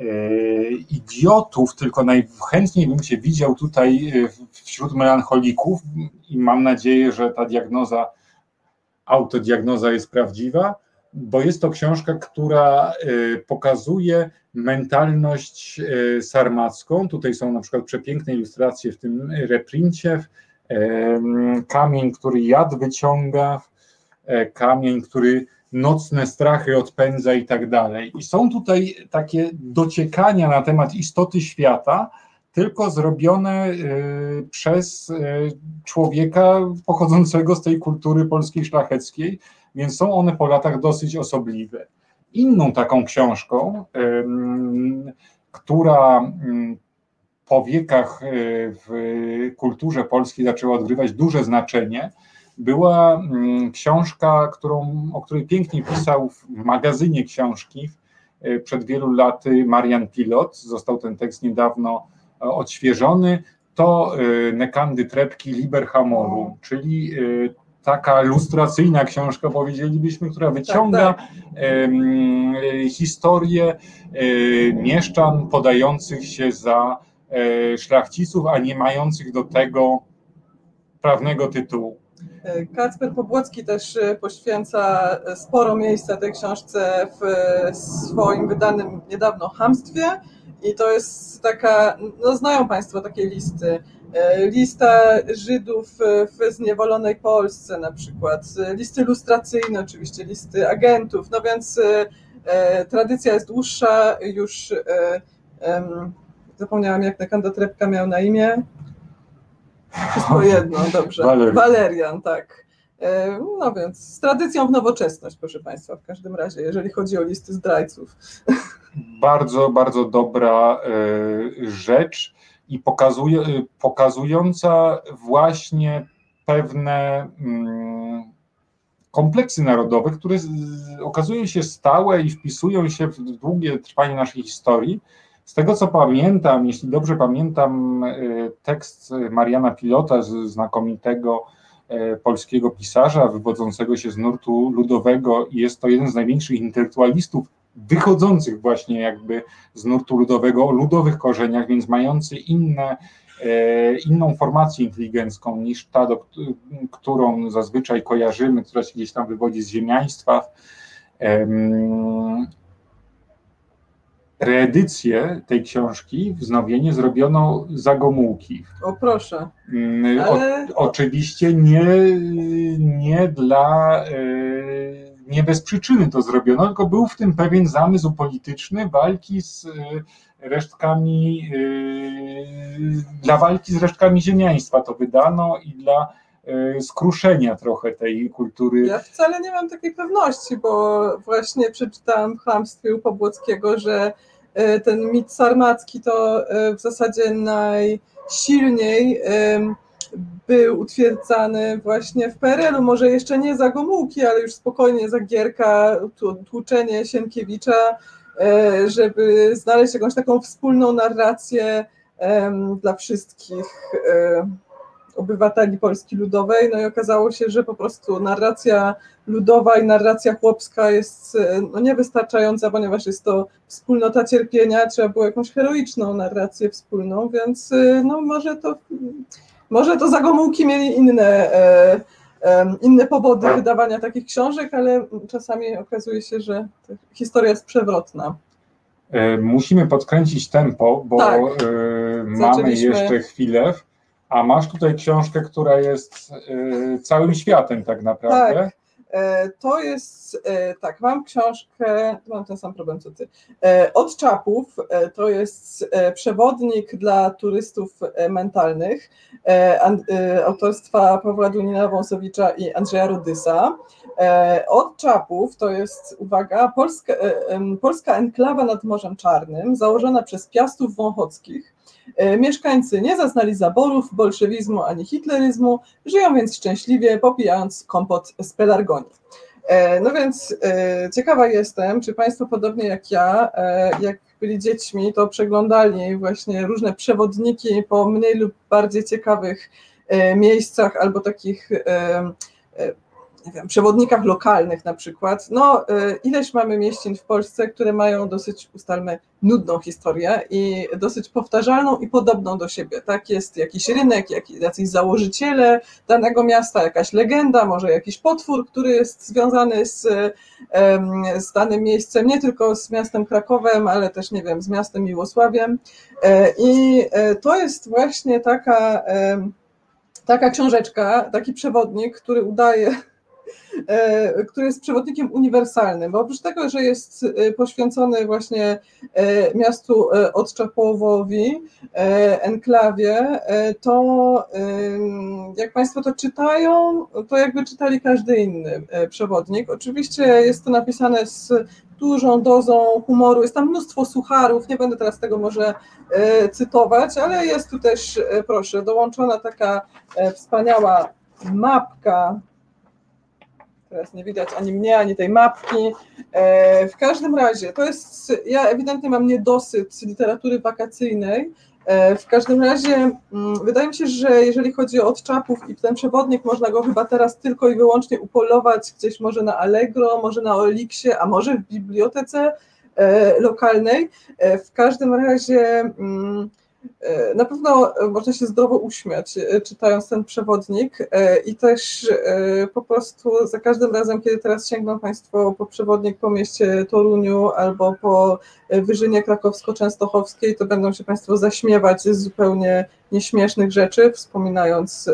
Speaker 2: y, idiotów, tylko najchętniej bym się widział tutaj y, wśród melancholików i mam nadzieję, że ta diagnoza, autodiagnoza jest prawdziwa, bo jest to książka, która y, pokazuje mentalność y, sarmacką. Tutaj są na przykład przepiękne ilustracje w tym reprincie. Em, Kamień, który jad wyciąga, kamień, który nocne strachy odpędza i tak dalej. I są tutaj takie dociekania na temat istoty świata, tylko zrobione y, przez y, człowieka pochodzącego z tej kultury polskiej szlacheckiej, więc są one po latach dosyć osobliwe. Inną taką książką, która ym, po wiekach y, w kulturze polskiej zaczęła odgrywać duże znaczenie, była mm, książka, którą, o której pięknie pisał w magazynie książki y, przed wielu laty Marian Pilot. Został ten tekst niedawno e, odświeżony. To Nekandy Trepki Liber Hamoru, czyli taka lustracyjna książka, powiedzielibyśmy, która wyciąga
Speaker 3: tak.
Speaker 2: em, y, historię y, mieszczan podających się za e, szlachciców, a nie mających do tego prawnego tytułu.
Speaker 3: E, Kacper Pobłocki też e, poświęca e, sporo miejsca tej książce w e, swoim wydanym niedawno Hamstwie i to jest taka, no znają Państwo takie listy, E, lista Żydów e, w zniewolonej Polsce na przykład, e, listy lustracyjne oczywiście, listy agentów, no więc e, e, tradycja jest dłuższa, już e, zapomniałam jak Nekanda Trepka miał na imię, wszystko jedno, dobrze,
Speaker 2: Walerian.
Speaker 3: Walerian, tak. No więc z tradycją w nowoczesność, proszę Państwa, w każdym razie, jeżeli chodzi o listy zdrajców.
Speaker 2: Bardzo, bardzo dobra rzecz i pokazuje, pokazująca właśnie pewne mm, kompleksy narodowe, które okazują się stałe i wpisują się w długie trwanie naszej historii. Z tego co pamiętam, jeśli dobrze pamiętam, y, tekst Mariana Pilota, znakomitego y, polskiego pisarza wywodzącego się z nurtu ludowego, jest to jeden z największych intelektualistów wychodzących właśnie jakby z nurtu ludowego, o ludowych korzeniach, więc mający inne E, inną formację inteligencką niż ta, do, którą zazwyczaj kojarzymy, która się gdzieś tam wywodzi z ziemiaństwa. Reedycję tej książki, wznowienie zrobiono za Gomułki.
Speaker 3: O proszę.
Speaker 2: Mm, Ale... O, oczywiście nie, nie dla e, nie bez przyczyny to zrobiono, tylko był w tym pewien zamysł polityczny walki z resztkami, yy, dla walki z resztkami ziemiaństwa to wydano i dla yy, skruszenia trochę tej kultury.
Speaker 3: Ja wcale nie mam takiej pewności, bo właśnie przeczytałam w Chlamstwie u Pobłockiego, że ten mit sarmacki to w zasadzie najsilniej był utwierdzany właśnie w PRL-u, może jeszcze nie za Gomułki, ale już spokojnie za Gierka, tłuczenie Sienkiewicza, E, żeby znaleźć jakąś taką wspólną narrację dla wszystkich e, obywateli Polski Ludowej. No i okazało się, że po prostu narracja ludowa i narracja chłopska jest e, no, niewystarczająca, ponieważ jest to wspólnota cierpienia, trzeba było jakąś heroiczną narrację wspólną, więc no może to może to zagomułki mieli inne inne powody wydawania takich książek, ale czasami okazuje się, że historia jest przewrotna.
Speaker 2: E, musimy podkręcić tempo, bo tak. E, mamy jeszcze chwilę. A masz tutaj książkę, która jest e, całym światem tak naprawdę.
Speaker 3: Tak. E, to jest, e, tak, mam książkę, mam ten sam problem co ty. E, Od czapów to jest przewodnik dla turystów mentalnych autorstwa Pawła Dunina-Wąsowicza i Andrzeja Rudysa. Od czapów to jest, uwaga, polska, polska enklawa nad Morzem Czarnym, założona przez Piastów Wąchockich mieszkańcy nie zaznali zaborów, bolszewizmu ani hitleryzmu, żyją więc szczęśliwie, popijając kompot z pelargonii. E, no więc e, ciekawa jestem, czy Państwo podobnie jak ja, jak byli dziećmi, to przeglądali właśnie różne przewodniki po mniej lub bardziej ciekawych miejscach albo takich nie wiem, przewodnikach lokalnych na przykład, no y, ileś mamy mieścin w Polsce, które mają dosyć, ustalmy, nudną historię i dosyć powtarzalną i podobną do siebie. Tak jest jakiś rynek, jakiś założyciele danego miasta, jakaś legenda, może jakiś potwór, który jest związany z, z danym miejscem, nie tylko z miastem Krakowem, ale też, nie wiem, z miastem Miłosławiem. E, I e, to jest właśnie taka, taka książeczka, taki przewodnik, który udaje który jest przewodnikiem uniwersalnym, bo oprócz tego, że jest e, poświęcony właśnie e, miastu Odczapowowi, enklawie, to jak Państwo to czytają, to jakby czytali każdy inny przewodnik. Oczywiście jest to napisane z dużą dozą humoru, jest tam mnóstwo sucharów, nie będę teraz tego może cytować, ale jest tu też, proszę, dołączona taka wspaniała mapka Teraz nie widać ani mnie, ani tej mapki. E, w każdym razie, to jest, ja ewidentnie mam niedosyt literatury wakacyjnej. E, w każdym razie mm, wydaje mi się, że jeżeli chodzi o odczapów i ten przewodnik, można go chyba teraz tylko i wyłącznie upolować gdzieś może na Allegro, może na Oliksie, a może w bibliotece e, lokalnej. W każdym razie mm, na pewno można się zdrowo uśmiać, e, czytając ten przewodnik e, i też po prostu za każdym razem, kiedy teraz sięgną Państwo po przewodnik po mieście Toruniu albo po Wyżynie Krakowsko-Częstochowskiej, to będą się Państwo zaśmiewać z zupełnie nieśmiesznych rzeczy, wspominając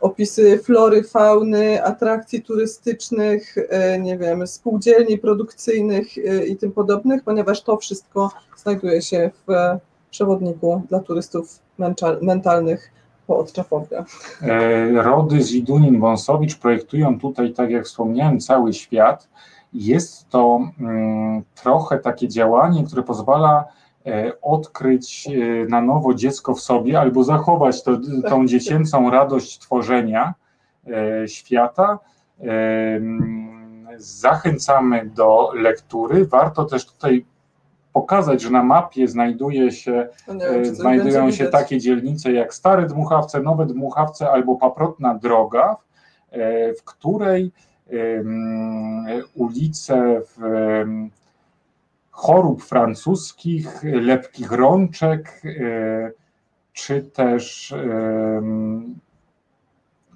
Speaker 3: opisy flory, fauny, atrakcji turystycznych, nie wiem, spółdzielni produkcyjnych i tym podobnych, ponieważ to wszystko znajduje się w przewodniku dla turystów mentalnych po Odczapowie.
Speaker 2: E, Rody Zidunin-Wąsowicz projektują tutaj, tak jak wspomniałem, cały świat. Jest to mm, trochę takie działanie, które pozwala e, odkryć e, na nowo dziecko w sobie albo zachować to, tą dziecięcą radość tworzenia świata. Mm, Zachęcamy do lektury. Warto też tutaj pokazać, że na mapie znajduje się
Speaker 3: No wiem,
Speaker 2: E,
Speaker 3: coś
Speaker 2: Znajdują się takie dzielnice jak Stare Dmuchawce, Nowe Dmuchawce albo Paprotna Droga, e, w której ulice w, chorób francuskich, lepkich rączek, e, czy też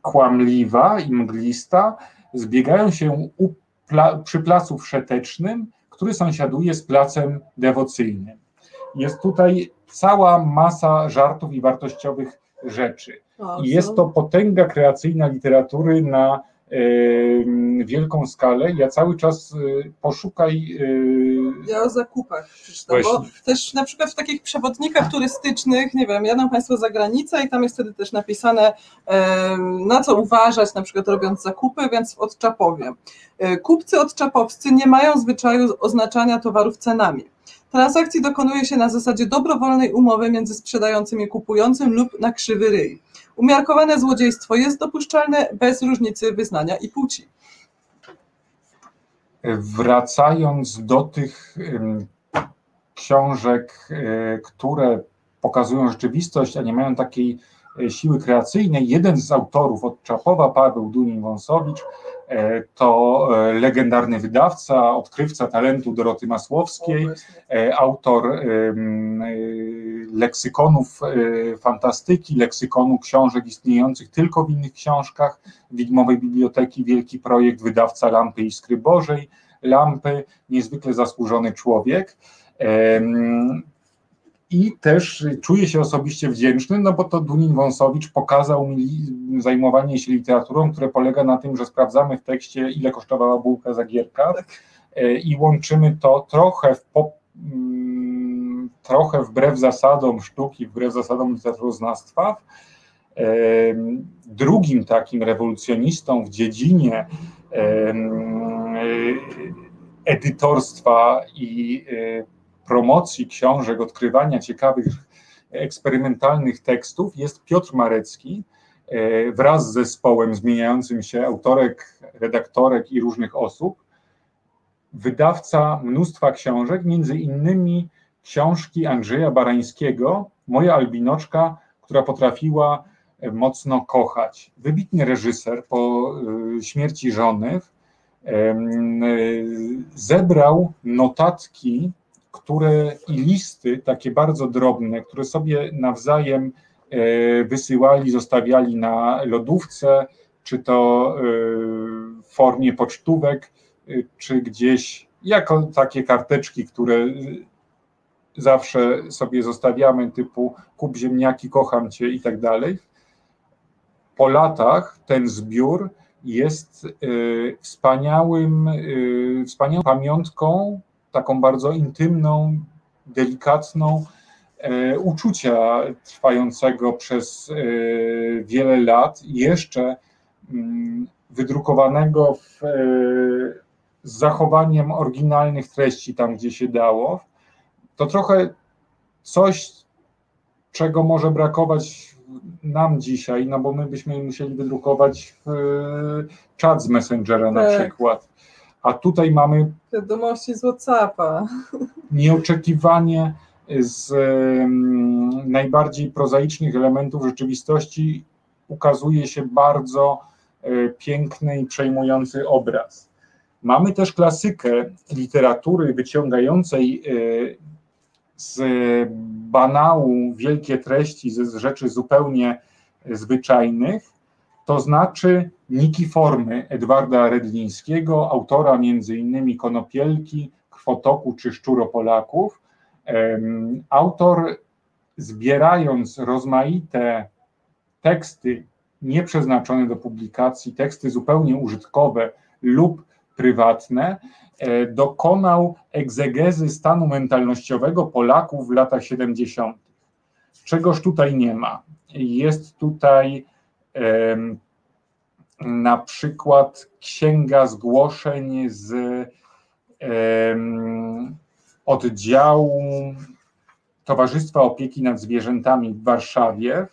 Speaker 2: kłamliwa i mglista zbiegają się u pla, przy placu wszetecznym, który sąsiaduje z placem dewocyjnym. Jest tutaj cała masa żartów i wartościowych rzeczy. I jest to potęga kreacyjna literatury na wielką skalę. Ja cały czas y, poszukaj. y,
Speaker 3: Ja o zakupach przeczytam, bo też na przykład w takich przewodnikach turystycznych, nie wiem, jadą Państwo za granicę i tam jest wtedy też napisane, na co uważać, na przykład robiąc zakupy, więc Odczapowie. E, Kupcy odczapowscy nie mają zwyczaju oznaczania towarów cenami. Transakcji dokonuje się na zasadzie dobrowolnej umowy między sprzedającym i kupującym lub na krzywy ryj. Umiarkowane złodziejstwo jest dopuszczalne bez różnicy wyznania i płci.
Speaker 2: Wracając do tych książek, e, które pokazują rzeczywistość, a nie mają takiej e, siły kreacyjnej, jeden z autorów od Czapowa, Paweł Dunin-Wąsowicz, e, to legendarny wydawca, odkrywca talentu Doroty Masłowskiej, autor leksykonów e, fantastyki, leksykonu książek istniejących tylko w innych książkach, Widmowej Biblioteki, wielki projekt, wydawca Lampy i Skry Bożej, Lampy, niezwykle zasłużony człowiek. I też czuję się osobiście wdzięczny, no bo to Dunin Wąsowicz pokazał mi zajmowanie się literaturą, które polega na tym, że sprawdzamy w tekście, ile kosztowała bułka za gierka. E, i łączymy to trochę w pop, mm, trochę wbrew zasadom sztuki, wbrew zasadom literaturoznawstwa. Drugim takim rewolucjonistą w dziedzinie em, edytorstwa i e, promocji książek, odkrywania ciekawych, eksperymentalnych tekstów jest Piotr Marecki e, wraz z zespołem zmieniającym się autorek, redaktorek i różnych osób, wydawca mnóstwa książek, między innymi książki Andrzeja Barańskiego, Moja Albinoczka, która potrafiła e, mocno kochać. Wybitny reżyser po e, śmierci żony e, zebrał notatki, które i listy takie bardzo drobne, które sobie nawzajem wysyłali, zostawiali na lodówce, czy to w formie pocztówek, czy gdzieś jako takie karteczki, które zawsze sobie zostawiamy, typu kup ziemniaki, kocham cię i tak dalej. Po latach ten zbiór jest y, wspaniałym, y, wspaniałą pamiątką, taką bardzo intymną, delikatną, e, uczucia trwającego przez e, wiele lat, jeszcze mm, wydrukowanego w, e, z zachowaniem oryginalnych treści tam, gdzie się dało. To trochę coś, czego może brakować nam dzisiaj, no bo my byśmy musieli wydrukować w, czat z Messengera na
Speaker 3: Tak.
Speaker 2: przykład. A tutaj mamy
Speaker 3: Wiadomości z Whatsappa.
Speaker 2: nieoczekiwanie z em, najbardziej prozaicznych elementów rzeczywistości ukazuje się bardzo e, piękny i przejmujący obraz. Mamy też klasykę literatury wyciągającej e, z banału wielkie treści, z rzeczy zupełnie zwyczajnych, to znaczy Niki Formy Edwarda Redlińskiego, autora między innymi Konopielki, Krwotoku czy Szczuropolaków. Autor zbierając rozmaite teksty nieprzeznaczone do publikacji, teksty zupełnie użytkowe lub prywatne, e, dokonał egzegezy stanu mentalnościowego Polaków w latach 70. Czegoż tutaj nie ma? Jest tutaj na przykład księga zgłoszeń z oddziału Towarzystwa Opieki nad Zwierzętami w Warszawie.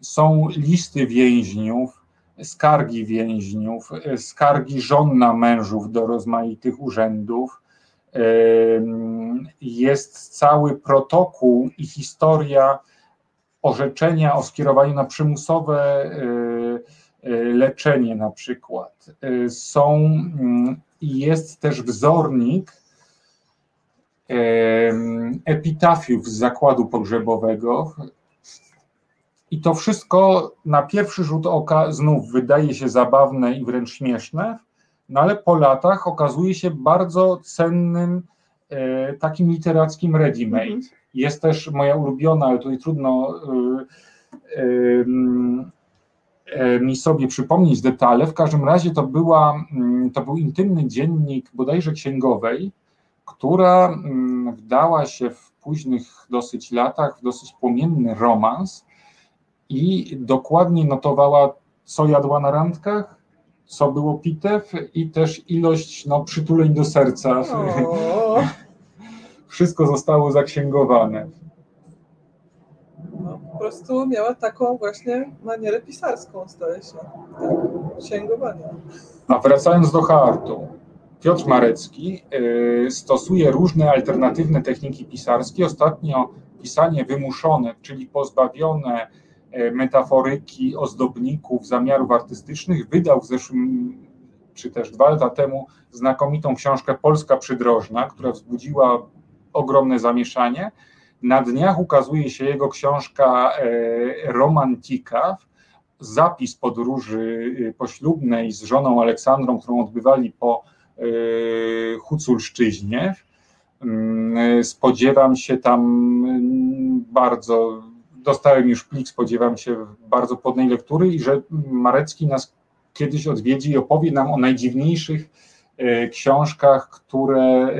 Speaker 2: Są listy więźniów, skargi więźniów, skargi żon na mężów do rozmaitych urzędów. Jest cały protokół i historia orzeczenia o skierowaniu na przymusowe e, e, leczenie na przykład. E, są mm, i jest też wzornik epitafiów z zakładu pogrzebowego. I to wszystko na pierwszy rzut oka znów wydaje się zabawne i wręcz śmieszne, no ale po latach okazuje się bardzo cennym takim literackim ready-made. Mhm. Jest też moja ulubiona, ale tutaj trudno y, y, y, mi sobie przypomnieć detale. W każdym razie to, była, mm, to był intymny dziennik bodajże księgowej, która mm, wdała się w późnych dosyć latach w dosyć płomienny romans i dokładnie notowała, co jadła na randkach, co było pitew i też ilość no, przytuleń do serca. O wszystko zostało zaksięgowane.
Speaker 3: No, po prostu miała taką właśnie manierę pisarską, zdaje się, tak, księgowania.
Speaker 2: A wracając do hartu, Piotr Marecki y, stosuje różne alternatywne techniki pisarskie. Ostatnio pisanie wymuszone, czyli pozbawione metaforyki, ozdobników, zamiarów artystycznych, wydał w zeszłym, czy też dwa lata temu, znakomitą książkę Polska Przydrożna, która wzbudziła ogromne zamieszanie. Na dniach ukazuje się jego książka e, Romantika, zapis podróży e, poślubnej z żoną Aleksandrą, którą odbywali po e, Huculszczyźnie. Mm, spodziewam się tam mm, bardzo, dostałem już plik, spodziewam się bardzo podnej lektury i że Marecki nas kiedyś odwiedzi i opowie nam o najdziwniejszych E, książkach, które e,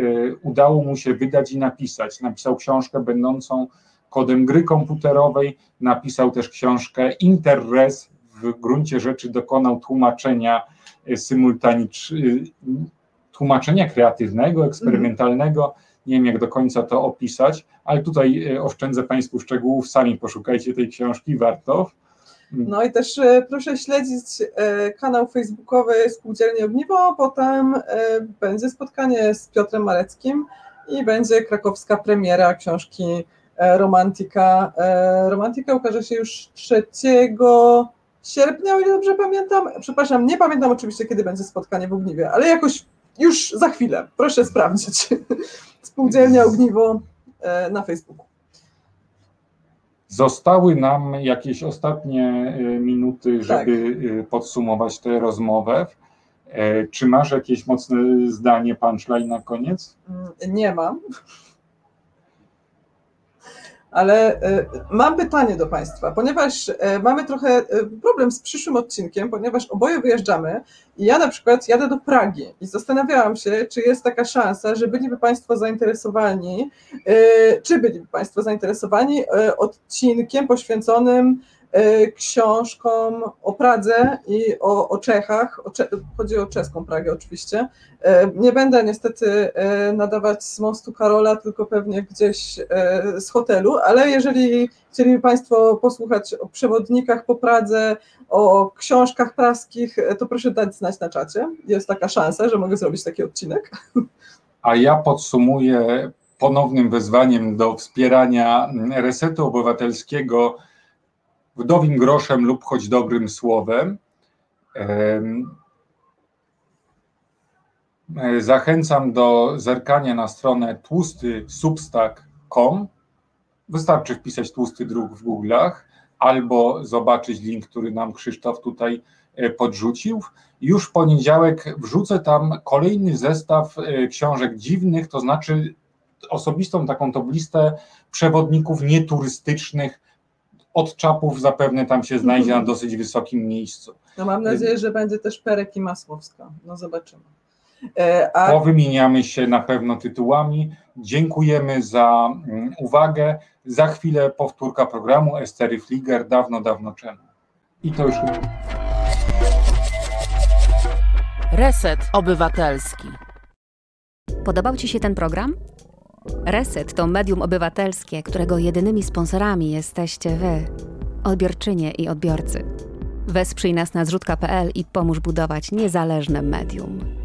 Speaker 2: udało mu się wydać i napisać. Napisał książkę będącą kodem gry komputerowej, napisał też książkę Interres, w gruncie rzeczy dokonał tłumaczenia e, symultanicznego, tłumaczenia kreatywnego, eksperymentalnego. Nie wiem, jak do końca to opisać, ale tutaj oszczędzę Państwu szczegółów. Sami poszukajcie tej książki, warto.
Speaker 3: No i też e, proszę śledzić e, kanał facebookowy Spółdzielni Ogniwo, potem e, będzie spotkanie z Piotrem Mareckim i będzie krakowska premiera książki Romantika. Romantika ukaże się już 3 sierpnia, o ile dobrze pamiętam. Przepraszam, nie pamiętam oczywiście, kiedy będzie spotkanie w Ogniwie, ale jakoś już za chwilę. Proszę sprawdzić. Spółdzielnia Ogniwo na Facebooku.
Speaker 2: Zostały nam jakieś ostatnie y, minuty, żeby tak. podsumować tę rozmowę. E, czy masz jakieś mocne zdanie, punchline na koniec?
Speaker 3: Mm, nie mam ale e, mam pytanie do Państwa, ponieważ e, mamy trochę e, problem z przyszłym odcinkiem, ponieważ oboje wyjeżdżamy i ja na przykład jadę do Pragi i zastanawiałam się, czy jest taka szansa, że byliby Państwo zainteresowani, czy byliby Państwo zainteresowani odcinkiem poświęconym książką o Pradze i o, o Czechach. O Cze chodzi o czeską Pragę oczywiście. E, nie będę niestety e, nadawać z mostu Karola, tylko pewnie gdzieś z hotelu, ale jeżeli chcieliby Państwo posłuchać o przewodnikach po Pradze, o książkach praskich, to proszę dać znać na czacie. Jest taka szansa, że mogę zrobić taki odcinek.
Speaker 2: A ja podsumuję ponownym wezwaniem do wspierania resetu obywatelskiego wdowim groszem lub choć dobrym słowem. Zachęcam do zerkania na stronę tłustysubstack.com. Wystarczy wpisać tłusty druk w Google'ach albo zobaczyć link, który nam Krzysztof tutaj e, podrzucił. Już w poniedziałek wrzucę tam kolejny zestaw e, książek dziwnych, to znaczy osobistą taką top listę przewodników nieturystycznych od czapów zapewne tam się znajdzie na dosyć wysokim miejscu.
Speaker 3: No mam nadzieję, że będzie też Perek i Masłowska. No zobaczymy. A...
Speaker 2: Powymieniamy się na pewno tytułami. Dziękujemy za mm, uwagę. Za chwilę powtórka programu Estery Flieger dawno, dawno czemu. I to już.
Speaker 5: Reset Obywatelski.
Speaker 4: Podobał Ci się ten program? Reset to medium obywatelskie, którego jedynymi sponsorami jesteście Wy, odbiorczynie i odbiorcy. Wesprzyj nas na zrzutka.pl i pomóż budować niezależne medium.